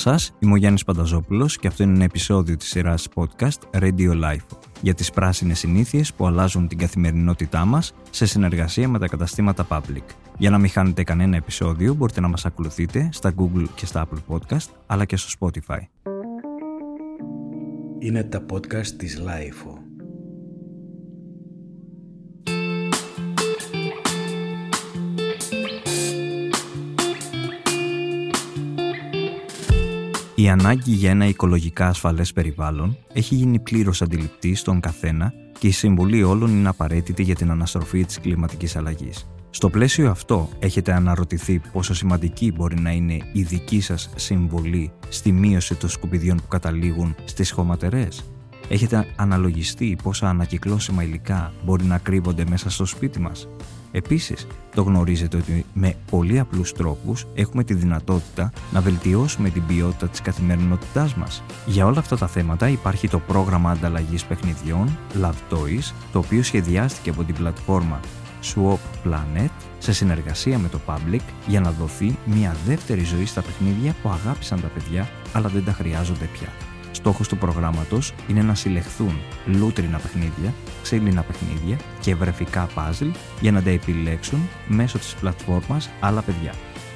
σας, είμαι ο Γιάννης Πανταζόπουλος και αυτό είναι ένα επεισόδιο της σειράς podcast Radio Life για τις πράσινες συνήθειες που αλλάζουν την καθημερινότητά μας σε συνεργασία με τα καταστήματα Public. Για να μην χάνετε κανένα επεισόδιο μπορείτε να μας ακολουθείτε στα Google και στα Apple Podcast αλλά και στο Spotify. Είναι τα podcast της Lifeo. Η ανάγκη για ένα οικολογικά ασφαλές περιβάλλον έχει γίνει πλήρως αντιληπτή στον καθένα και η συμβολή όλων είναι απαραίτητη για την αναστροφή της κλιματικής αλλαγής. Στο πλαίσιο αυτό έχετε αναρωτηθεί πόσο σημαντική μπορεί να είναι η δική σας συμβολή στη μείωση των σκουπιδιών που καταλήγουν στις χωματερές; Έχετε αναλογιστεί πόσα ανακυκλώσιμα υλικά μπορεί να κρύβονται μέσα στο σπίτι μας; Επίσης, το γνωρίζετε ότι με πολύ απλούς τρόπους έχουμε τη δυνατότητα να βελτιώσουμε την ποιότητα της καθημερινότητάς μας. Για όλα αυτά τα θέματα υπάρχει το πρόγραμμα ανταλλαγής παιχνιδιών Love Toys, το οποίο σχεδιάστηκε από την πλατφόρμα Swap Planet σε συνεργασία με το Public για να δοθεί μια δεύτερη ζωή στα παιχνίδια που αγάπησαν τα παιδιά αλλά δεν τα χρειάζονται πια. Στόχος του προγράμματος είναι να συλλεχθούν λούτρινα παιχνίδια, ξύλινα παιχνίδια και βρεφικά παζλ για να τα επιλέξουν μέσω της πλατφόρμας άλλα παιδιά.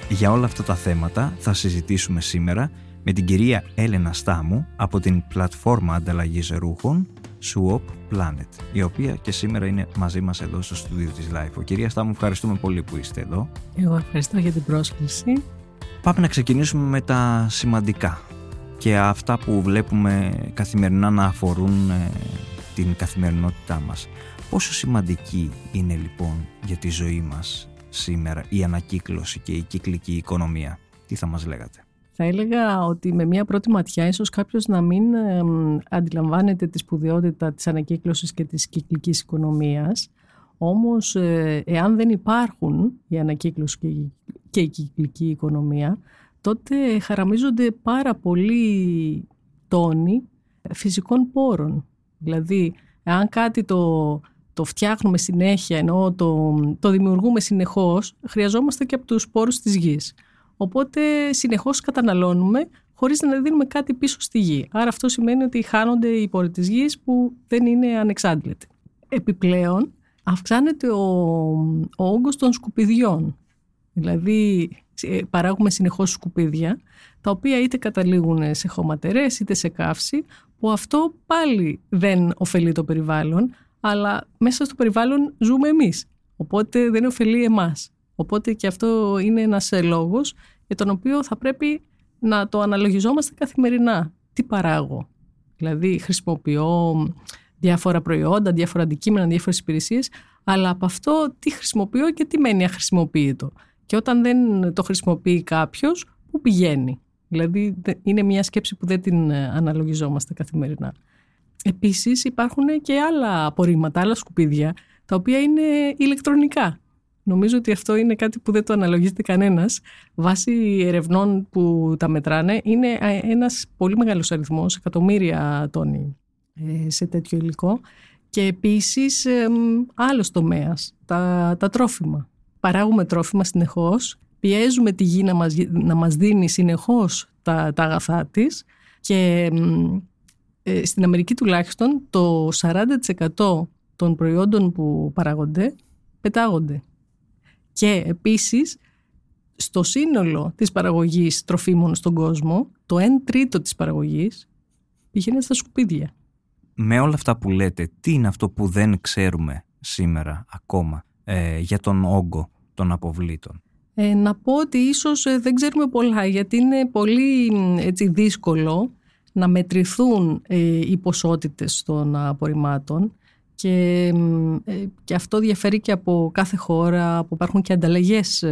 Για όλα αυτά τα θέματα θα συζητήσουμε σήμερα με την κυρία Έλενα Στάμου από την πλατφόρμα ανταλλαγής ρούχων Swap Planet, η οποία και σήμερα είναι μαζί μας εδώ στο στούντιο της Life. Κυρία Στάμου, ευχαριστούμε πολύ που είστε εδώ. Εγώ ευχαριστώ για την πρόσκληση. Πάμε να ξεκινήσουμε με τα σημαντικά και αυτά που βλέπουμε καθημερινά να αφορούν ε, την καθημερινότητά μας. Πόσο σημαντική είναι λοιπόν για τη ζωή μας σήμερα η ανακύκλωση και η κυκλική οικονομία; Τι θα μας λέγατε; Θα έλεγα ότι με μια πρώτη ματιά ίσως κάποιος να μην ε, αντιλαμβάνεται τη σπουδαιότητα της ανακύκλωσης και της κυκλικής οικονομίας. Όμως ε, εάν δεν υπάρχουν η ανακύκλωση και η κυκλική οικονομία τότε χαραμίζονται πάρα πολλοί τόνοι φυσικών πόρων. Δηλαδή, αν κάτι το, το φτιάχνουμε συνέχεια, ενώ το, το δημιουργούμε συνεχώς, χρειαζόμαστε και από τους πόρους της γης. Οπότε συνεχώς καταναλώνουμε χωρίς να δίνουμε κάτι πίσω στη γη. Άρα αυτό σημαίνει ότι χάνονται οι πόροι της γης που δεν είναι ανεξάντλητοι. Επιπλέον, αυξάνεται ο, ο όγκος των σκουπιδιών. Δηλαδή, ε, παράγουμε συνεχώς σκουπίδια, τα οποία είτε καταλήγουν σε χωματερές είτε σε καύση, που αυτό πάλι δεν ωφελεί το περιβάλλον, αλλά μέσα στο περιβάλλον ζούμε εμείς. Οπότε δεν ωφελεί εμάς. Οπότε και αυτό είναι ένας ε, λόγος για τον οποίο θα πρέπει να το αναλογιζόμαστε καθημερινά. Τι παράγω; Δηλαδή χρησιμοποιώ διάφορα προϊόντα, διάφορα αντικείμενα, διάφορες υπηρεσίες, αλλά από αυτό τι χρησιμοποιώ και τι μένει αχρησιμοποιητό. Και όταν δεν το χρησιμοποιεί κάποιος, πού πηγαίνει. Δηλαδή είναι μια σκέψη που δεν την ε, αναλογιζόμαστε καθημερινά. Επίσης υπάρχουν και άλλα απορρίμματα, άλλα σκουπίδια, τα οποία είναι ηλεκτρονικά. Νομίζω ότι αυτό είναι κάτι που δεν το αναλογίζεται κανένας. Βάσει ερευνών που τα μετράνε, είναι ε, ένας πολύ μεγάλος αριθμός, εκατομμύρια τόνοι ε, σε τέτοιο υλικό. Και επίσης άλλος τομέας, τα, τα τρόφιμα παράγουμε τρόφιμα συνεχώς, πιέζουμε τη γη να μας, να μας δίνει συνεχώς τα, τα αγαθά της και ε, στην Αμερική τουλάχιστον το 40% των προϊόντων που παράγονται πετάγονται. Και επίσης στο σύνολο της παραγωγής τροφίμων στον κόσμο, το 1 τρίτο της παραγωγής πηγαίνει στα σκουπίδια. Με όλα αυτά που λέτε, τι είναι αυτό που δεν ξέρουμε σήμερα ακόμα; Ε, για τον όγκο των αποβλήτων. Ε, να πω ότι ίσως ε, δεν ξέρουμε πολλά γιατί είναι πολύ έτσι, δύσκολο να μετρηθούν ε, οι ποσότητες των απορριμμάτων και, ε, και αυτό διαφέρει και από κάθε χώρα που υπάρχουν και ανταλλαγές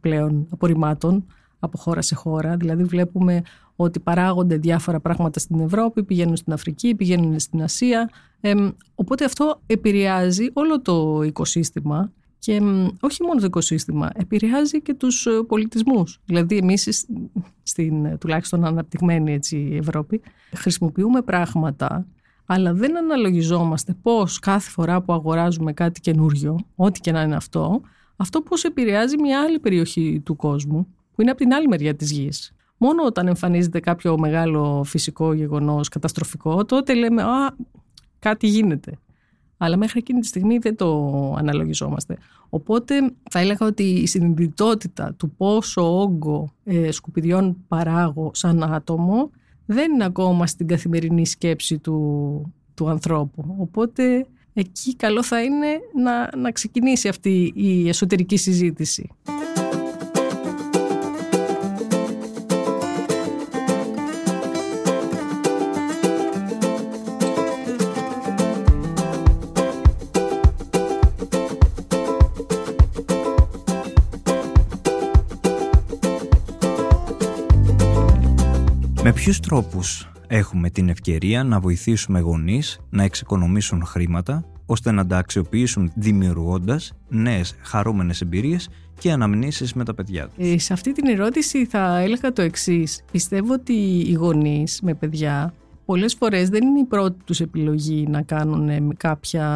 πλέον απορριμμάτων από χώρα σε χώρα. Δηλαδή βλέπουμε ότι παράγονται διάφορα πράγματα στην Ευρώπη, πηγαίνουν στην Αφρική, πηγαίνουν στην Ασία. οπότε αυτό επηρεάζει όλο το οικοσύστημα και όχι μόνο το οικοσύστημα, επηρεάζει και τους ε, πολιτισμούς. Δηλαδή εμείς στην ε, τουλάχιστον αναπτυγμένη έτσι, Ευρώπη χρησιμοποιούμε πράγματα αλλά δεν αναλογιζόμαστε πώς κάθε φορά που αγοράζουμε κάτι καινούριο, ό,τι και να είναι αυτό, αυτό πώς επηρεάζει μια άλλη περιοχή του κόσμου που είναι από την άλλη μεριά της γης. Μόνο όταν εμφανίζεται κάποιο μεγάλο φυσικό γεγονός καταστροφικό, τότε λέμε «Α, κάτι γίνεται». Αλλά μέχρι εκείνη τη στιγμή δεν το αναλογιζόμαστε. Οπότε θα έλεγα ότι η συνειδητότητα του πόσο όγκο ε, σκουπιδιών παράγω σαν άτομο δεν είναι ακόμα στην καθημερινή σκέψη του, του ανθρώπου. Οπότε εκεί καλό θα είναι να, να ξεκινήσει αυτή η εσωτερική συζήτηση. Με ποιους τρόπους έχουμε την ευκαιρία να βοηθήσουμε γονείς να εξοικονομήσουν χρήματα ώστε να τα αξιοποιήσουν δημιουργώντας νέες χαρούμενες εμπειρίες και αναμνήσεις με τα παιδιά τους; Ε, σε αυτή την ερώτηση θα έλεγα το εξής. Πιστεύω ότι οι γονείς με παιδιά πολλές φορές δεν είναι η πρώτη τους επιλογή να κάνουν κάποια,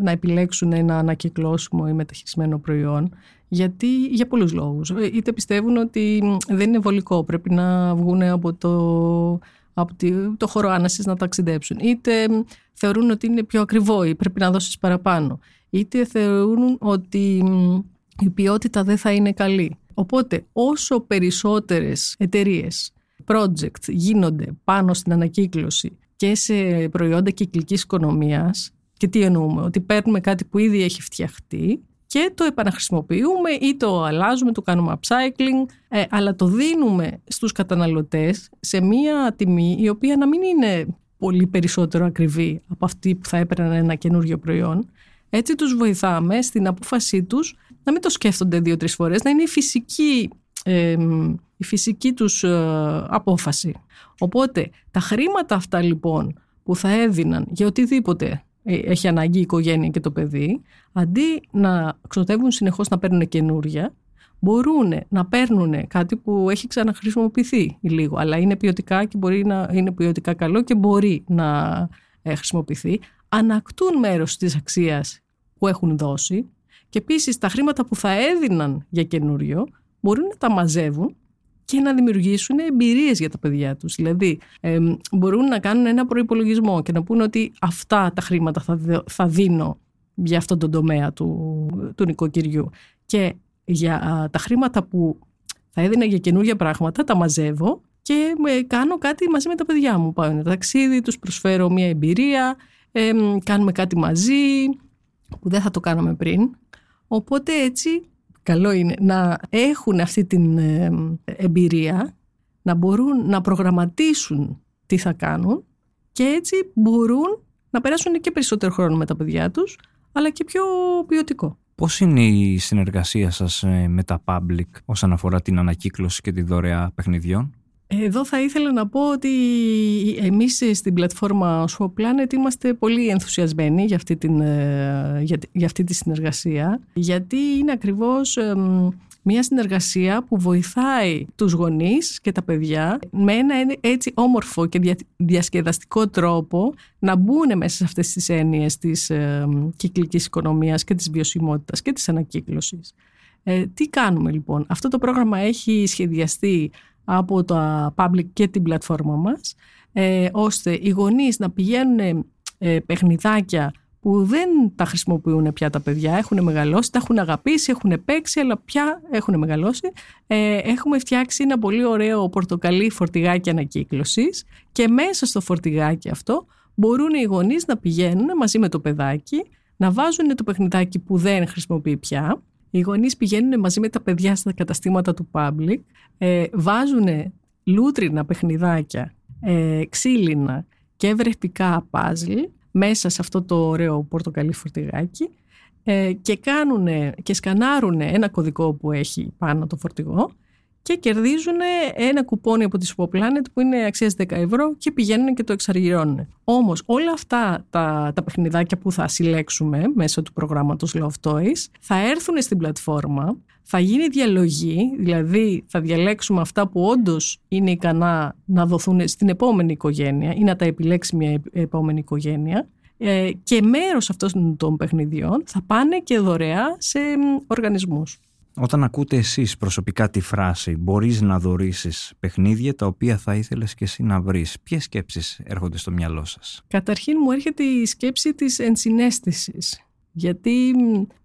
να επιλέξουν ένα ανακυκλώσιμο ή μεταχειρισμένο προϊόν γιατί για πολλούς λόγους. Ε, είτε πιστεύουν ότι δεν είναι βολικό, πρέπει να βγουν από το, από το χώρο άνασης να ταξιδέψουν. Είτε θεωρούν ότι είναι πιο ακριβό ή πρέπει να δώσεις παραπάνω. Είτε θεωρούν ότι η ποιότητα δεν θα είναι καλή. Οπότε όσο περισσότερες εταιρείες, project γίνονται πάνω στην ανακύκλωση και σε προϊόντα κυκλικής οικονομίας και τι εννοούμε, ότι παίρνουμε κάτι που ήδη έχει φτιαχτεί και το επαναχρησιμοποιούμε ή το αλλάζουμε, το κάνουμε upcycling, ε, αλλά το δίνουμε στους καταναλωτές σε μία τιμή η οποία να μην είναι πολύ περισσότερο ακριβή από αυτή που θα έπαιρναν ένα καινούριο προϊόν. Έτσι τους βοηθάμε στην απόφασή τους να μην το σκέφτονται δύο-τρεις φορές, να είναι η φυσική, η φυσική τους ε, απόφαση. Οπότε τα χρήματα αυτά λοιπόν που θα έδιναν για οτιδήποτε ε, έχει ανάγκη η οικογένεια και το παιδί, αντί να ξοδεύουν συνεχώς να παίρνουν καινούρια, μπορούν να παίρνουν κάτι που έχει ξαναχρησιμοποιηθεί λίγο, αλλά είναι ποιοτικά και μπορεί να είναι ποιοτικά καλό και μπορεί να ε, χρησιμοποιηθεί, ανακτούν μέρος της αξίας που έχουν δώσει και επίσης τα χρήματα που θα έδιναν για καινούριο μπορούν να τα μαζεύουν και να δημιουργήσουν εμπειρίες για τα παιδιά τους. Δηλαδή μπορούν να κάνουν ένα προϋπολογισμό και να πούνε ότι αυτά τα χρήματα θα, θα δίνω για αυτόν τον τομέα του, του νοικοκυριού. Και για τα χρήματα που θα έδινα για καινούργια πράγματα τα μαζεύω και κάνω κάτι μαζί με τα παιδιά μου. Πάω ένα ταξίδι, τους προσφέρω μια εμπειρία, κάνουμε κάτι μαζί που δεν θα το κάναμε πριν. Οπότε έτσι καλό είναι να έχουν αυτή την εμπειρία, να μπορούν να προγραμματίσουν τι θα κάνουν και έτσι μπορούν να περάσουν και περισσότερο χρόνο με τα παιδιά τους, αλλά και πιο ποιοτικό. Πώς είναι η συνεργασία σας ε, με τα public όσον αφορά την ανακύκλωση και τη δωρεά παιχνιδιών; Εδώ θα ήθελα να πω ότι εμείς στην πλατφόρμα Swap Planet είμαστε πολύ ενθουσιασμένοι για αυτή, την, ε, για, αυτή τη συνεργασία γιατί είναι ακριβώς μια συνεργασία που βοηθάει τους γονείς και τα παιδιά με ένα έτσι όμορφο και διασκεδαστικό τρόπο να μπουν μέσα σε αυτές τις έννοιες της κυκλικής οικονομίας και της βιωσιμότητας και της ανακύκλωσης. Ε, τι κάνουμε λοιπόν; Αυτό το πρόγραμμα έχει σχεδιαστεί από τα public και την πλατφόρμα μας, ε, ώστε οι γονείς να πηγαίνουν ε, παιχνιδάκια που δεν τα χρησιμοποιούν πια τα παιδιά, έχουν μεγαλώσει, τα έχουν αγαπήσει, έχουν παίξει, αλλά πια έχουν μεγαλώσει. Ε, έχουμε φτιάξει ένα πολύ ωραίο πορτοκαλί φορτηγάκι ανακύκλωσης και μέσα στο φορτηγάκι αυτό μπορούν οι γονείς να πηγαίνουν μαζί με το παιδάκι, να βάζουν το παιχνιδάκι που δεν χρησιμοποιεί πια οι γονείς πηγαίνουν μαζί με τα παιδιά στα καταστήματα του public, ε, βάζουν λούτρινα παιχνιδάκια, ε, ξύλινα και βρεφικά παζλ μέσα σε αυτό το ωραίο πορτοκαλί φορτηγάκι ε, και, κάνουν, και σκανάρουν ένα κωδικό που έχει πάνω το φορτηγό και κερδίζουν ένα κουπόνι από τη Planet που είναι αξίας 10 ευρώ και πηγαίνουν και το εξαργυρώνουν. Όμως όλα αυτά τα, τα παιχνιδάκια που θα συλλέξουμε μέσω του προγράμματος Love Toys θα έρθουν στην πλατφόρμα, θα γίνει διαλογή, δηλαδή θα διαλέξουμε αυτά που όντως είναι ικανά να δοθούν στην επόμενη οικογένεια ή να τα επιλέξει μια επόμενη οικογένεια ε, και μέρος αυτών των παιχνιδιών θα πάνε και δωρεά σε οργανισμούς. Όταν ακούτε εσείς προσωπικά τη φράση «μπορείς να δωρήσεις παιχνίδια τα οποία θα ήθελες και εσύ να βρεις», ποιες σκέψεις έρχονται στο μυαλό σας; Καταρχήν μου έρχεται η σκέψη της ενσυναίσθησης. Γιατί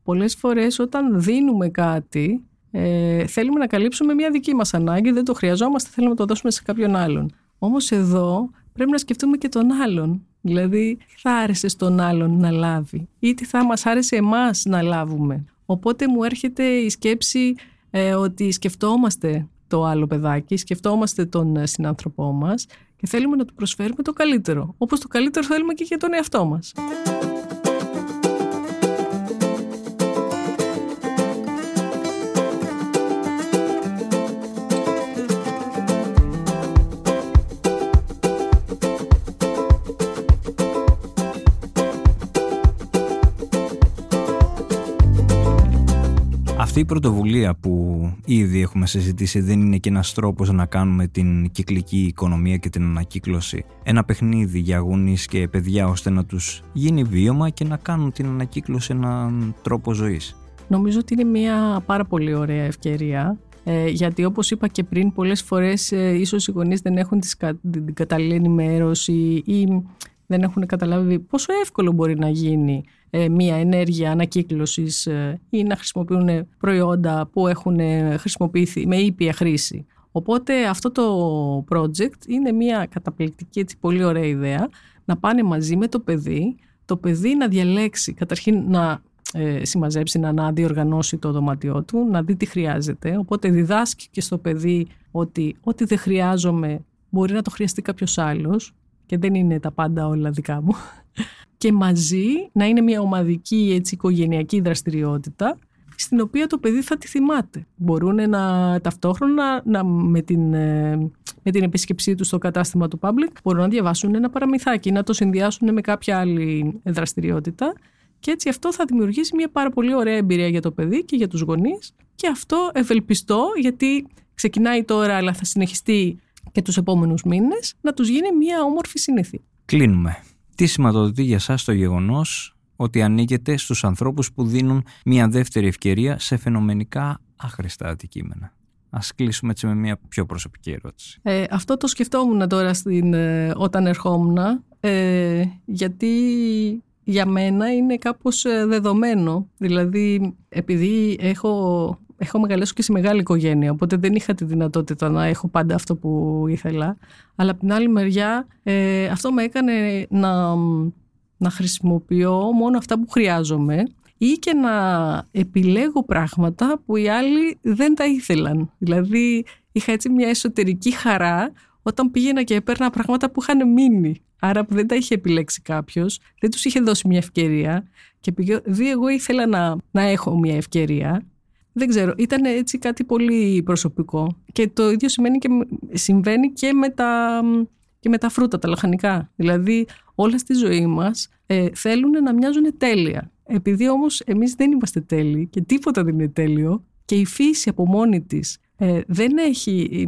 πολλές φορές όταν δίνουμε κάτι ε, θέλουμε να καλύψουμε μια δική μας ανάγκη, δεν το χρειαζόμαστε, θέλουμε να το δώσουμε σε κάποιον άλλον. Όμως εδώ πρέπει να σκεφτούμε και τον άλλον. Δηλαδή, τι θα άρεσε στον άλλον να λάβει ή τι θα μας άρεσε εμάς να λάβουμε. Οπότε μου έρχεται η σκέψη ε, ότι σκεφτόμαστε το άλλο παιδάκι, σκεφτόμαστε τον ε, συνάνθρωπό μας και θέλουμε να του προσφέρουμε το καλύτερο. Όπως το καλύτερο θέλουμε και για τον εαυτό μας. Αυτή η πρωτοβουλία που ήδη έχουμε συζητήσει δεν είναι και ένας τρόπος να κάνουμε την κυκλική οικονομία και την ανακύκλωση. Ένα παιχνίδι για γονείς και παιδιά ώστε να τους γίνει βίωμα και να κάνουν την ανακύκλωση έναν τρόπο ζωής. Νομίζω ότι είναι μια πάρα πολύ ωραία ευκαιρία ε, γιατί όπως είπα και πριν πολλές φορές ε, ίσως οι γονείς δεν έχουν την κατάλληλη ενημέρωση ή δεν έχουν καταλάβει πόσο εύκολο μπορεί να γίνει ε, μια ενέργεια ανακύκλωσης ε, ή να χρησιμοποιούν προϊόντα που έχουν ε, χρησιμοποιηθεί με ήπια χρήση. Οπότε αυτό το project είναι μια καταπληκτική έτσι, πολύ ωραία ιδέα να πάνε μαζί με το παιδί, το παιδί να διαλέξει, καταρχήν να ε, συμμαζέψει, να, να διοργανώσει το δωμάτιό του, να δει τι χρειάζεται. Οπότε διδάσκει και στο παιδί ότι ό,τι δεν χρειάζομαι μπορεί να το χρειαστεί κάποιος άλλος και δεν είναι τα πάντα όλα δικά μου. Και μαζί να είναι μια ομαδική έτσι, οικογενειακή δραστηριότητα στην οποία το παιδί θα τη θυμάται. Μπορούν να ταυτόχρονα να, με, την, ε, με την επίσκεψή τους στο κατάστημα του public μπορούν να διαβάσουν ένα παραμυθάκι, να το συνδυάσουν με κάποια άλλη δραστηριότητα και έτσι αυτό θα δημιουργήσει μια πάρα πολύ ωραία εμπειρία για το παιδί και για τους γονείς και αυτό ευελπιστώ γιατί ξεκινάει τώρα αλλά θα συνεχιστεί και τους επόμενους μήνες να τους γίνει μια όμορφη συνήθεια. Κλείνουμε. Τι σηματοδοτεί για σας το γεγονός ότι ανήκετε στους ανθρώπους που δίνουν μια δεύτερη ευκαιρία σε φαινομενικά άχρηστα αντικείμενα; Ας κλείσουμε έτσι με μια πιο προσωπική ερώτηση. Ε, αυτό το σκεφτόμουν τώρα στην, ε, όταν ερχόμουν, ε, γιατί για μένα είναι κάπως ε, δεδομένο. Δηλαδή, επειδή έχω έχω μεγαλώσει και σε μεγάλη οικογένεια, οπότε δεν είχα τη δυνατότητα να έχω πάντα αυτό που ήθελα. Αλλά από την άλλη μεριά ε, αυτό με έκανε να, να χρησιμοποιώ μόνο αυτά που χρειάζομαι ή και να επιλέγω πράγματα που οι άλλοι δεν τα ήθελαν. Δηλαδή είχα έτσι μια εσωτερική χαρά όταν πήγαινα και έπαιρνα πράγματα που είχαν μείνει. Άρα που δεν τα είχε επιλέξει κάποιος, δεν τους είχε δώσει μια ευκαιρία. Και επειδή εγώ ήθελα να, να έχω μια ευκαιρία, δεν ξέρω, ήταν έτσι κάτι πολύ προσωπικό. Και το ίδιο σημαίνει και, συμβαίνει και με, τα, και με τα φρούτα, τα λαχανικά. Δηλαδή όλα στη ζωή μας ε, θέλουν να μοιάζουν τέλεια. Επειδή όμως εμείς δεν είμαστε τέλειοι και τίποτα δεν είναι τέλειο και η φύση από μόνη της ε, δεν έχει,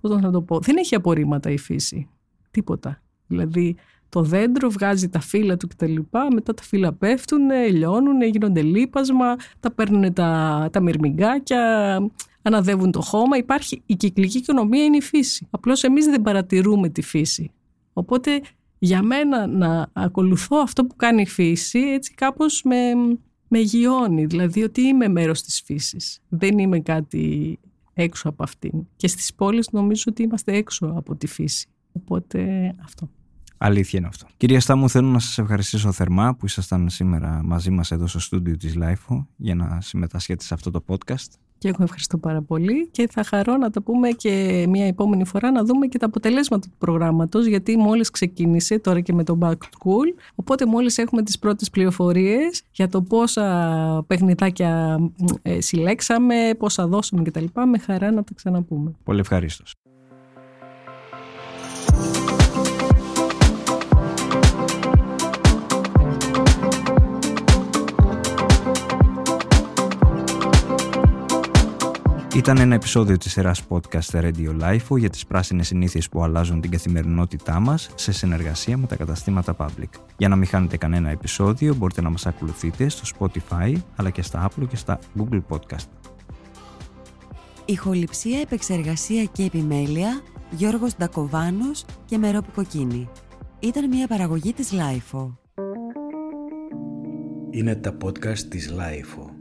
πώς να το πω, δεν έχει απορρίμματα η φύση. Τίποτα. Δηλαδή το δέντρο βγάζει τα φύλλα του κτλ. Μετά τα φύλλα πέφτουν, λιώνουν, γίνονται λίπασμα, τα παίρνουν τα, τα μυρμηγκάκια, αναδεύουν το χώμα. Υπάρχει η κυκλική οικονομία, είναι η φύση. Απλώς εμείς δεν παρατηρούμε τη φύση. Οπότε για μένα να ακολουθώ αυτό που κάνει η φύση έτσι κάπως με, με γιώνει. Δηλαδή ότι είμαι μέρος της φύσης. Δεν είμαι κάτι έξω από αυτήν. Και στις πόλεις νομίζω ότι είμαστε έξω από τη φύση. Οπότε αυτό. Αλήθεια είναι αυτό. Κυρία Στάμου, θέλω να σας ευχαριστήσω θερμά που ήσασταν σήμερα μαζί μας εδώ στο στούντιο της LIFO για να συμμετάσχετε σε αυτό το podcast. Και εγώ ευχαριστώ πάρα πολύ και θα χαρώ να το πούμε και μια επόμενη φορά να δούμε και τα αποτελέσματα του προγράμματος γιατί μόλις ξεκίνησε τώρα και με το Back to School οπότε μόλις έχουμε τις πρώτες πληροφορίες για το πόσα παιχνιδάκια ε, συλλέξαμε, πόσα δώσαμε κτλ. Με χαρά να τα ξαναπούμε. Πολύ ευχαριστώ. Ήταν ένα επεισόδιο της σειράς podcast Radio LiFO για τις πράσινες συνήθειες που αλλάζουν την καθημερινότητά μας σε συνεργασία με τα καταστήματα Public. Για να μην χάνετε κανένα επεισόδιο μπορείτε να μας ακολουθείτε στο Spotify αλλά και στα Apple και στα Google Podcast. Ηχοληψία, επεξεργασία και επιμέλεια Γιώργος Ντακοβάνος και Μερόπη Κοκκίνη. Ήταν μια παραγωγή της LiFO. Είναι τα podcast της Λάιφο.